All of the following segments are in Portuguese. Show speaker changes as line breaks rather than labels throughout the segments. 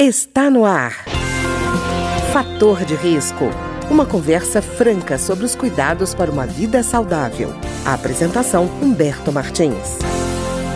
Está no ar. Fator de risco. Uma conversa franca sobre os cuidados para uma vida saudável. A apresentação Humberto Martins.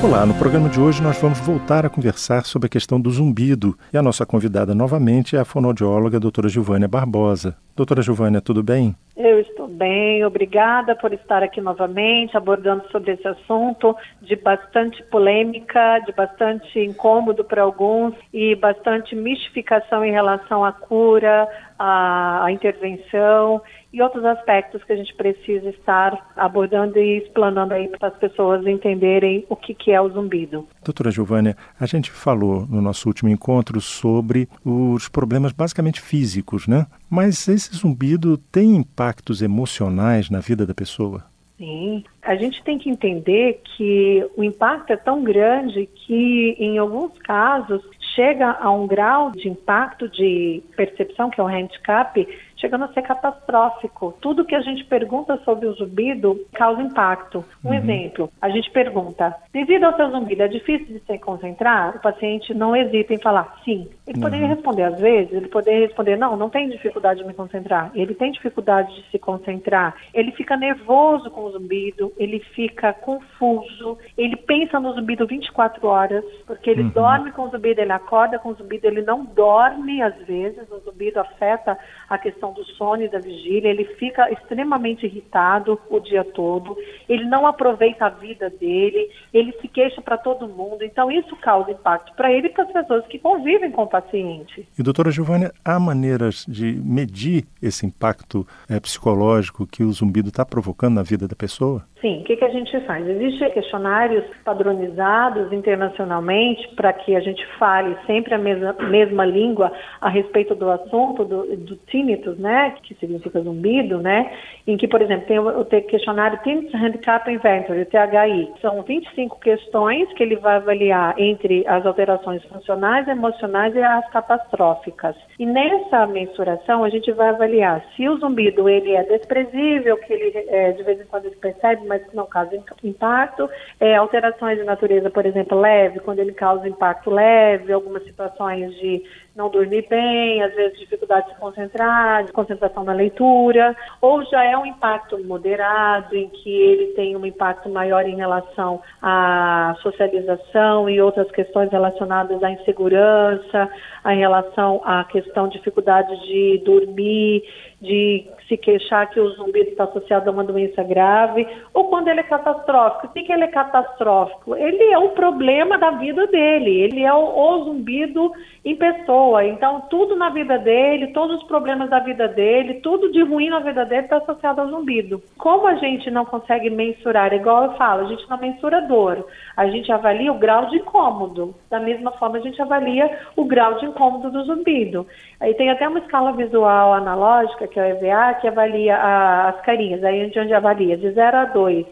Olá, no programa de hoje nós vamos voltar a conversar sobre a questão do zumbido. E a nossa convidada novamente é a fonoaudióloga doutora Gilvânia Barbosa. Doutora Gilvânia, tudo bem?
Eu estou bem, obrigada por estar aqui novamente abordando sobre esse assunto de bastante polêmica, de bastante incômodo para alguns e bastante mistificação em relação à cura, à, à intervenção e outros aspectos que a gente precisa estar abordando e explanando aí para as pessoas entenderem o que, que é o zumbido.
Doutora Giovânia, a gente falou no nosso último encontro sobre os problemas basicamente físicos, né? Mas esse zumbido tem impactos emocionais na vida da pessoa?
Sim, a gente tem que entender que o impacto é tão grande que, em alguns casos, chega a um grau de impacto de percepção, que é o handicap, chegando a ser catastrófico. Tudo que a gente pergunta sobre o zumbido causa impacto. Um uhum. exemplo, a gente pergunta, devido ao seu zumbido, é difícil de se concentrar? O paciente não hesita em falar sim. Ele uhum. poderia responder às vezes, ele poderia responder, não, não tem dificuldade de me concentrar. Ele tem dificuldade de se concentrar. Ele fica nervoso com o zumbido, ele fica confuso, ele pensa no zumbido 24 horas, porque ele uhum. dorme com o zumbido, ele acorda com o zumbido, ele não dorme às vezes, o zumbido afeta a questão do sono e da vigília, ele fica extremamente irritado o dia todo, ele não aproveita a vida dele, ele se queixa para todo mundo. Então, isso causa impacto para ele e para as pessoas que convivem com o paciente.
E, doutora Giovânia, há maneiras de medir esse impacto é, psicológico que o zumbido está provocando na vida da pessoa?
Sim, o que, que a gente faz? Existem questionários padronizados internacionalmente para que a gente fale sempre a mesma, mesma língua a respeito do assunto do, do tinnitus, né, que significa zumbido, né, em que, por exemplo, tem o, o questionário Tinnitus Handicap Inventory, o THI. São 25 questões que ele vai avaliar entre as alterações funcionais, emocionais e as catastróficas. E nessa mensuração a gente vai avaliar se o zumbido ele é desprezível, que ele é, de vez em quando ele percebe mas que não causa impacto. É, alterações de natureza, por exemplo, leve, quando ele causa impacto leve, algumas situações de não dormir bem, às vezes dificuldade de se concentrar, de concentração na leitura, ou já é um impacto moderado, em que ele tem um impacto maior em relação à socialização e outras questões relacionadas à insegurança, em relação à questão de dificuldade de dormir, de se queixar que o zumbido está associado a uma doença grave, ou quando ele é catastrófico. O que ele é catastrófico? Ele é o problema da vida dele, ele é o, o zumbido em pessoa. Então, tudo na vida dele, todos os problemas da vida dele, tudo de ruim na vida dele está associado ao zumbido. Como a gente não consegue mensurar, igual eu falo, a gente não mensura dor, a gente avalia o grau de incômodo. Da mesma forma, a gente avalia o grau de incômodo do zumbido. Aí tem até uma escala visual analógica, que é o EVA, que avalia a, as carinhas, aí a gente avalia de 0 a 2,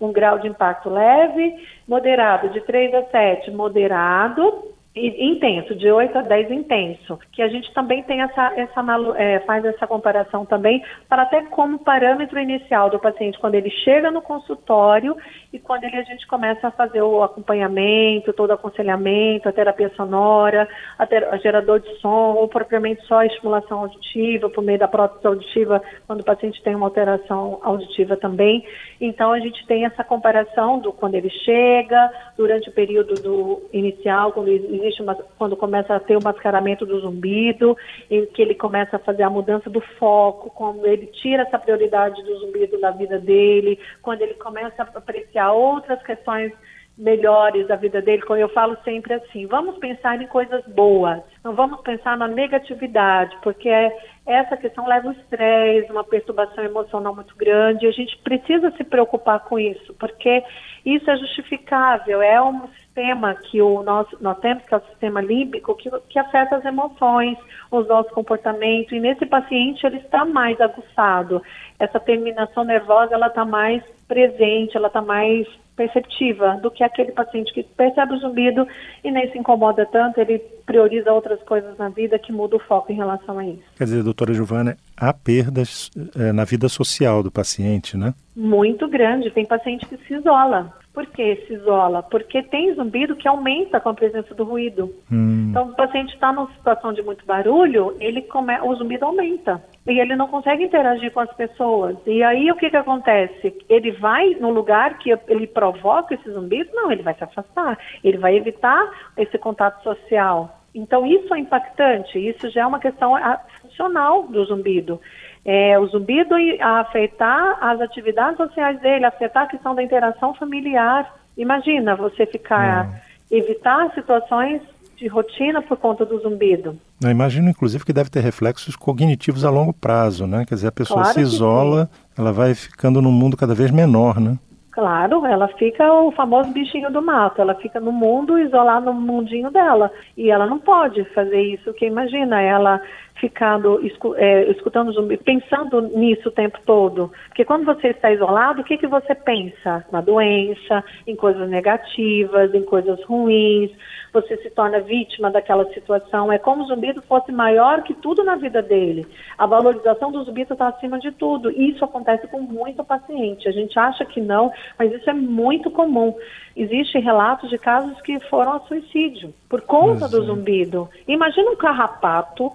um grau de impacto leve, moderado, de 3 a 7, moderado, intenso, de 8 a 10 intenso, que a gente também tem essa, essa é, faz essa comparação também para até como parâmetro inicial do paciente quando ele chega no consultório e quando ele, a gente começa a fazer o acompanhamento, todo o aconselhamento, a terapia sonora, a, ter, a gerador de som, ou propriamente só a estimulação auditiva, por meio da prótese auditiva, quando o paciente tem uma alteração auditiva também. Então a gente tem essa comparação do quando ele chega, durante o período do inicial, quando existe uma, quando começa a ter o mascaramento do zumbido, em que ele começa a fazer a mudança do foco, quando ele tira essa prioridade do zumbido da vida dele, quando ele começa a apreciar outras questões melhores da vida dele, como eu falo sempre assim, vamos pensar em coisas boas, não vamos pensar na negatividade, porque é, essa questão leva o estresse, uma perturbação emocional muito grande, e a gente precisa se preocupar com isso, porque isso é justificável, é um sistema que o nosso, nós temos, que é o sistema límbico, que, que afeta as emoções, os nossos comportamentos, e nesse paciente ele está mais aguçado. Essa terminação nervosa, ela está mais presente, ela está mais perceptiva do que aquele paciente que percebe o zumbido e nem se incomoda tanto, ele prioriza outras coisas na vida que muda o foco em relação a isso.
Quer dizer, doutora Giovana, há perdas é, na vida social do paciente, né?
Muito grande. Tem paciente que se isola. Por que se isola? Porque tem zumbido que aumenta com a presença do ruído. Hum. Então, o paciente está numa situação de muito barulho, ele come... o zumbido aumenta. E ele não consegue interagir com as pessoas. E aí, o que, que acontece? Ele vai no lugar que ele provoca esse zumbido? Não, ele vai se afastar. Ele vai evitar esse contato social. Então, isso é impactante. Isso já é uma questão ah, funcional do zumbido é, o zumbido a afetar as atividades sociais dele, afetar a questão da interação familiar. Imagina você ficar, é. evitar situações de rotina por conta do zumbido.
Eu imagino, inclusive, que deve ter reflexos cognitivos a longo prazo, né? Quer dizer, a pessoa claro se isola, ela vai ficando num mundo cada vez menor, né?
Claro, ela fica o famoso bichinho do mato, ela fica no mundo, isolada no mundinho dela. E ela não pode fazer isso, que imagina, ela ficando é, escutando zumbi, pensando nisso o tempo todo. Porque quando você está isolado, o que, que você pensa? Na doença, em coisas negativas, em coisas ruins, você se torna vítima daquela situação. É como se o zumbido fosse maior que tudo na vida dele. A valorização do zumbido está acima de tudo. E isso acontece com muito paciente. A gente acha que não, mas isso é muito comum. Existem relatos de casos que foram a suicídio por conta do zumbido. Imagina um carrapato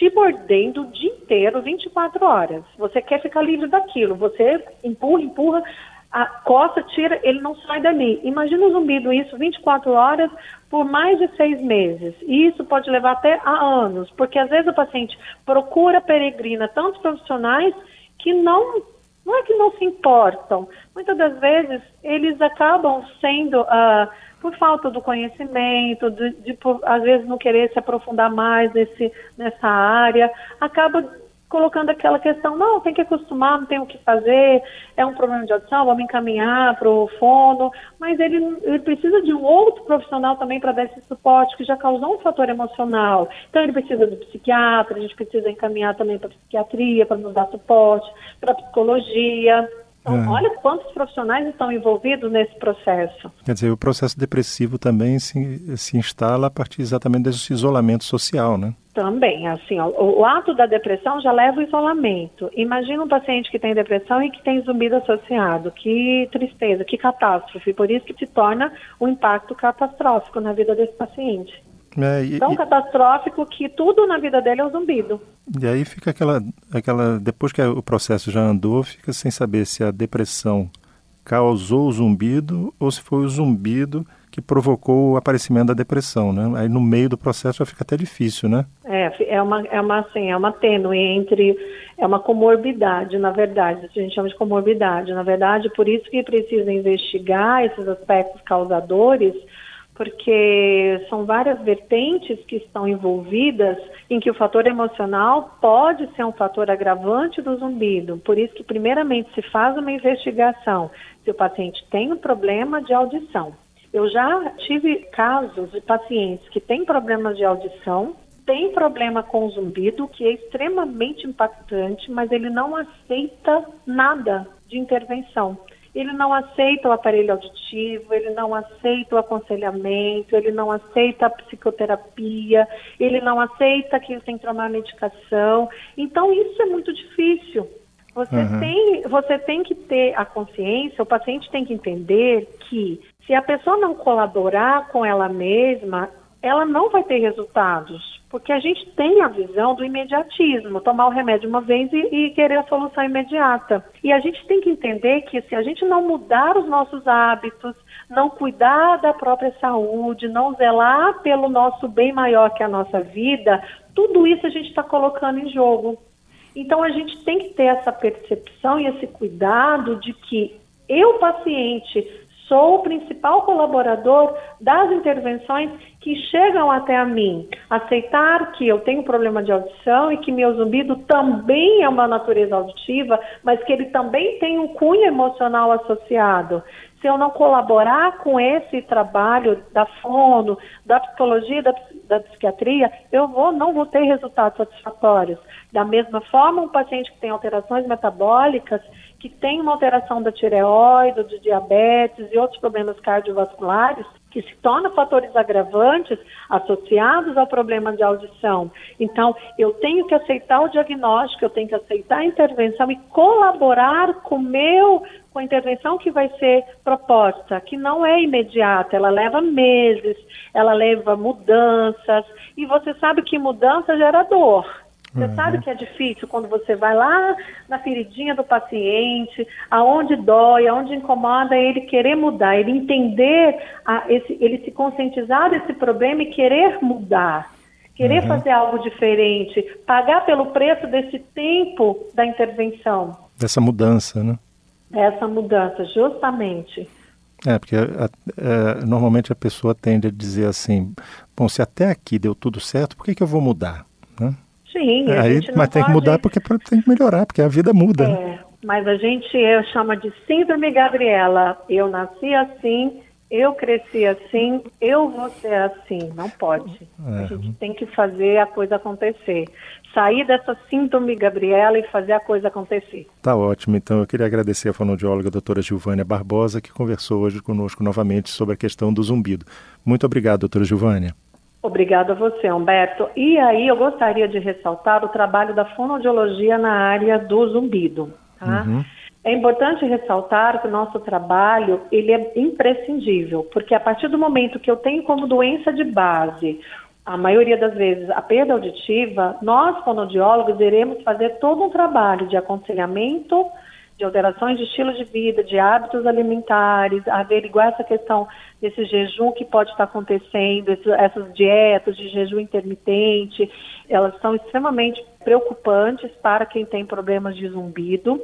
te mordendo o dia inteiro, 24 horas. Você quer ficar livre daquilo. Você empurra, empurra, a costa, tira, ele não sai dali. Imagina o zumbido isso 24 horas por mais de seis meses. E isso pode levar até a anos, porque às vezes o paciente procura, peregrina tantos profissionais que não, não é que não se importam. Muitas das vezes eles acabam sendo. Uh, por falta do conhecimento, de, de por, às vezes não querer se aprofundar mais nesse, nessa área, acaba colocando aquela questão, não, tem que acostumar, não tem o que fazer, é um problema de audição, vamos encaminhar para o fono, mas ele, ele precisa de um outro profissional também para dar esse suporte, que já causou um fator emocional. Então ele precisa do psiquiatra, a gente precisa encaminhar também para psiquiatria, para nos dar suporte, para psicologia. Então, é. olha quantos profissionais estão envolvidos nesse processo.
Quer dizer, o processo depressivo também se, se instala a partir exatamente desse isolamento social, né?
Também, assim, ó, o, o, ato da depressão já leva o isolamento. Imagina um paciente que tem depressão e que tem zumbido associado. Que tristeza, que catástrofe. Por isso que se torna um impacto catastrófico na vida desse paciente. É, e, Tão catastrófico que tudo na vida dele é o zumbido.
E aí fica aquela, aquela. Depois que o processo já andou, fica sem saber se a depressão causou o zumbido ou se foi o zumbido que provocou o aparecimento da depressão, né? Aí no meio do processo já fica até difícil, né?
É, é uma, é uma, assim, é uma tênue entre, é uma comorbidade, na verdade, a gente chama de comorbidade. Na verdade, por isso que precisa investigar esses aspectos causadores, porque são várias vertentes que estão envolvidas em que o fator emocional pode ser um fator agravante do zumbido. Por isso que primeiramente se faz uma investigação se o paciente tem um problema de audição. Eu já tive casos de pacientes que têm problemas de audição, têm problema com zumbido, que é extremamente impactante, mas ele não aceita nada de intervenção ele não aceita o aparelho auditivo, ele não aceita o aconselhamento, ele não aceita a psicoterapia, ele não aceita que ele tem que tomar medicação. Então, isso é muito difícil. Você, uhum. tem, você tem que ter a consciência, o paciente tem que entender que se a pessoa não colaborar com ela mesma, ela não vai ter resultados. Porque a gente tem a visão do imediatismo, tomar o remédio uma vez e, e, querer a solução imediata. E a gente tem que entender que se a gente não mudar os nossos hábitos, não cuidar da própria saúde, não zelar pelo nosso bem maior que a nossa vida, tudo isso a gente está colocando em jogo. Então a gente tem que ter essa percepção e esse cuidado de que eu, paciente, sou o principal colaborador das intervenções que chegam até a mim. Aceitar que eu tenho problema de audição e que meu zumbido também é uma natureza auditiva, mas que ele também tem um cunho emocional associado. Se eu não colaborar com esse trabalho da fono, da psicologia, da, da psiquiatria, eu vou, não vou ter resultados satisfatórios. Da mesma forma, um paciente que tem alterações metabólicas, que tem uma alteração da tireoide, de diabetes e outros problemas cardiovasculares, que se tornam fatores agravantes associados ao problema de audição. Então, eu tenho que aceitar o diagnóstico, eu tenho que aceitar a intervenção e colaborar com meu com a intervenção que vai ser proposta, que não é imediata, ela leva meses, ela leva mudanças, e você sabe que mudança gera dor. Você uhum. sabe que é difícil quando você vai lá na feridinha do paciente, aonde dói, aonde incomoda, ele querer mudar, ele entender, a, esse, ele se conscientizar desse problema e querer mudar, querer uhum. fazer algo diferente, pagar pelo preço desse tempo da intervenção.
Dessa mudança, né?
Dessa mudança, justamente.
É, porque a, normalmente a pessoa tende a dizer assim: bom, se até aqui deu tudo certo, por que, que eu vou mudar?
Sim,
Aí, mas tem que mudar porque tem que melhorar, porque a vida muda. Né? É,
né? mas a gente chama de síndrome Gabriela. Eu nasci assim, eu cresci assim, eu vou ser assim. Não pode. É. A gente tem que fazer a coisa acontecer. Sair dessa síndrome Gabriela e fazer a coisa acontecer.
Tá ótimo. Então eu queria agradecer a fonoaudióloga a doutora Gilvânia Barbosa, que conversou hoje conosco novamente sobre a questão do zumbido. Muito obrigado, doutora Gilvânia.
Obrigada a você, Humberto. E aí eu gostaria de ressaltar o trabalho da fonoaudiologia na área do zumbido. Tá? Uhum. É importante ressaltar que o nosso trabalho ele é imprescindível, porque a partir do momento que eu tenho como doença de base, a maioria das vezes, a perda auditiva, nós, fonoaudiólogos, iremos fazer todo um trabalho de aconselhamento, de alterações de estilo de vida, de hábitos alimentares, averiguar essa questão desse jejum que pode estar acontecendo, essas dietas de jejum intermitente, elas são extremamente preocupantes para quem tem problemas de zumbido.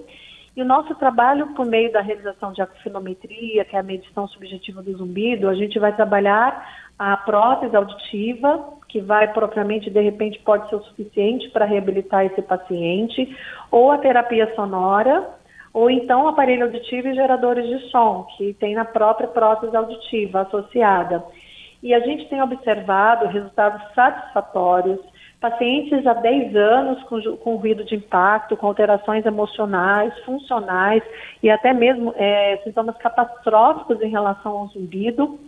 E o nosso trabalho, por meio da realização de acufinometria, que é a medição subjetiva do zumbido, a gente vai trabalhar a prótese auditiva, que vai propriamente, de repente, pode ser o suficiente para reabilitar esse paciente, ou a terapia sonora, ou então aparelho auditivo e geradores de som, que tem na própria prótese auditiva associada. E a gente tem observado resultados satisfatórios, pacientes há 10 anos com, com ruído de impacto, com alterações emocionais, funcionais e até mesmo é, sintomas catastróficos em relação ao zumbido,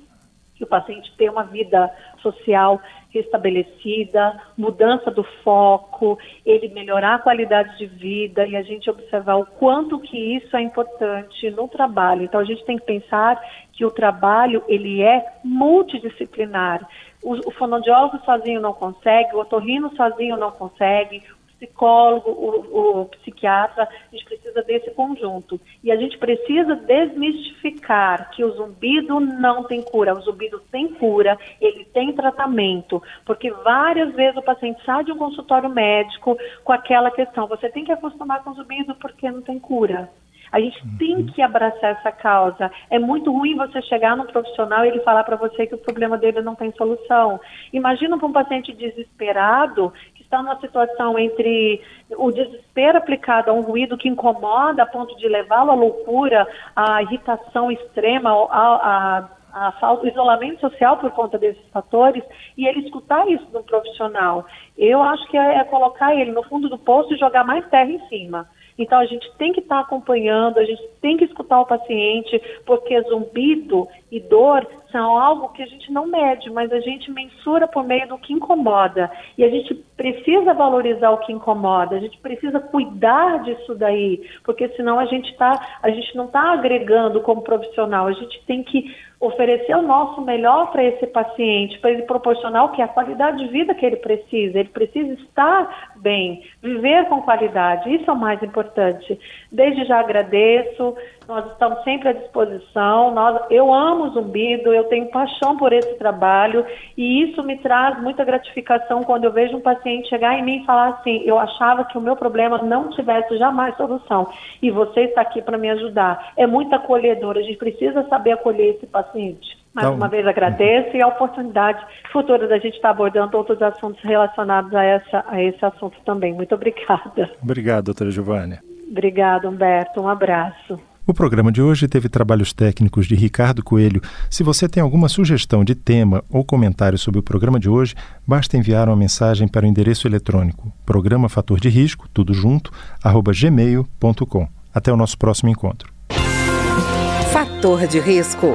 que o paciente tem uma vida social restabelecida, mudança do foco, ele melhorar a qualidade de vida e a gente observar o quanto que isso é importante no trabalho. Então a gente tem que pensar que o trabalho ele é multidisciplinar. O, o fonoaudiólogo sozinho não consegue, o otorrino sozinho não consegue, psicólogo, o, o, psiquiatra, a gente precisa desse conjunto. E a gente precisa desmistificar que o zumbido não tem cura. O zumbido tem cura, ele tem tratamento, porque várias vezes o paciente sai de um consultório médico com aquela questão: você tem que acostumar com o zumbido porque não tem cura. A gente uhum. tem que abraçar essa causa. É muito ruim você chegar num profissional e ele falar para você que o problema dele não tem solução. Imagina para um paciente desesperado está numa situação entre o desespero aplicado a um ruído que incomoda a ponto de levá-lo à loucura, à irritação extrema, a, a, isolamento social por conta desses fatores, e ele escutar isso de um profissional. Eu acho que é, é colocar ele no fundo do poço e jogar mais terra em cima. Então a gente tem que estar tá acompanhando, a gente tem que escutar o paciente, porque zumbido e dor são algo que a gente não mede, mas a gente mensura por meio do que incomoda. E a gente precisa valorizar o que incomoda, a gente precisa cuidar disso daí, porque senão a gente tá, a gente não está agregando como profissional, a gente tem que oferecer o nosso melhor para esse paciente, para ele proporcionar o que? A qualidade de vida que ele precisa. Ele precisa estar bem, viver com qualidade. Isso é o mais importante. Desde já agradeço, nós estamos sempre à disposição. Nós, eu amo zumbido, eu tenho paixão por esse trabalho e isso me traz muita gratificação quando eu vejo um paciente chegar em mim e falar assim: eu achava que o meu problema não tivesse jamais solução e você está aqui para me ajudar. É muito acolhedor, a gente precisa saber acolher esse paciente. Mais então, uma vez agradeço e a oportunidade futura da gente estar abordando outros assuntos relacionados a, essa, a esse assunto também. Muito obrigada.
Obrigado, doutora Giovanni.
Obrigada, Humberto. Um abraço.
O programa de hoje teve trabalhos técnicos de Ricardo Coelho. Se você tem alguma sugestão de tema ou comentário sobre o programa de hoje, basta enviar uma mensagem para o endereço eletrônico programa fator de risco, tudo junto, arroba gmail.com. Até o nosso próximo encontro.
Fator de risco,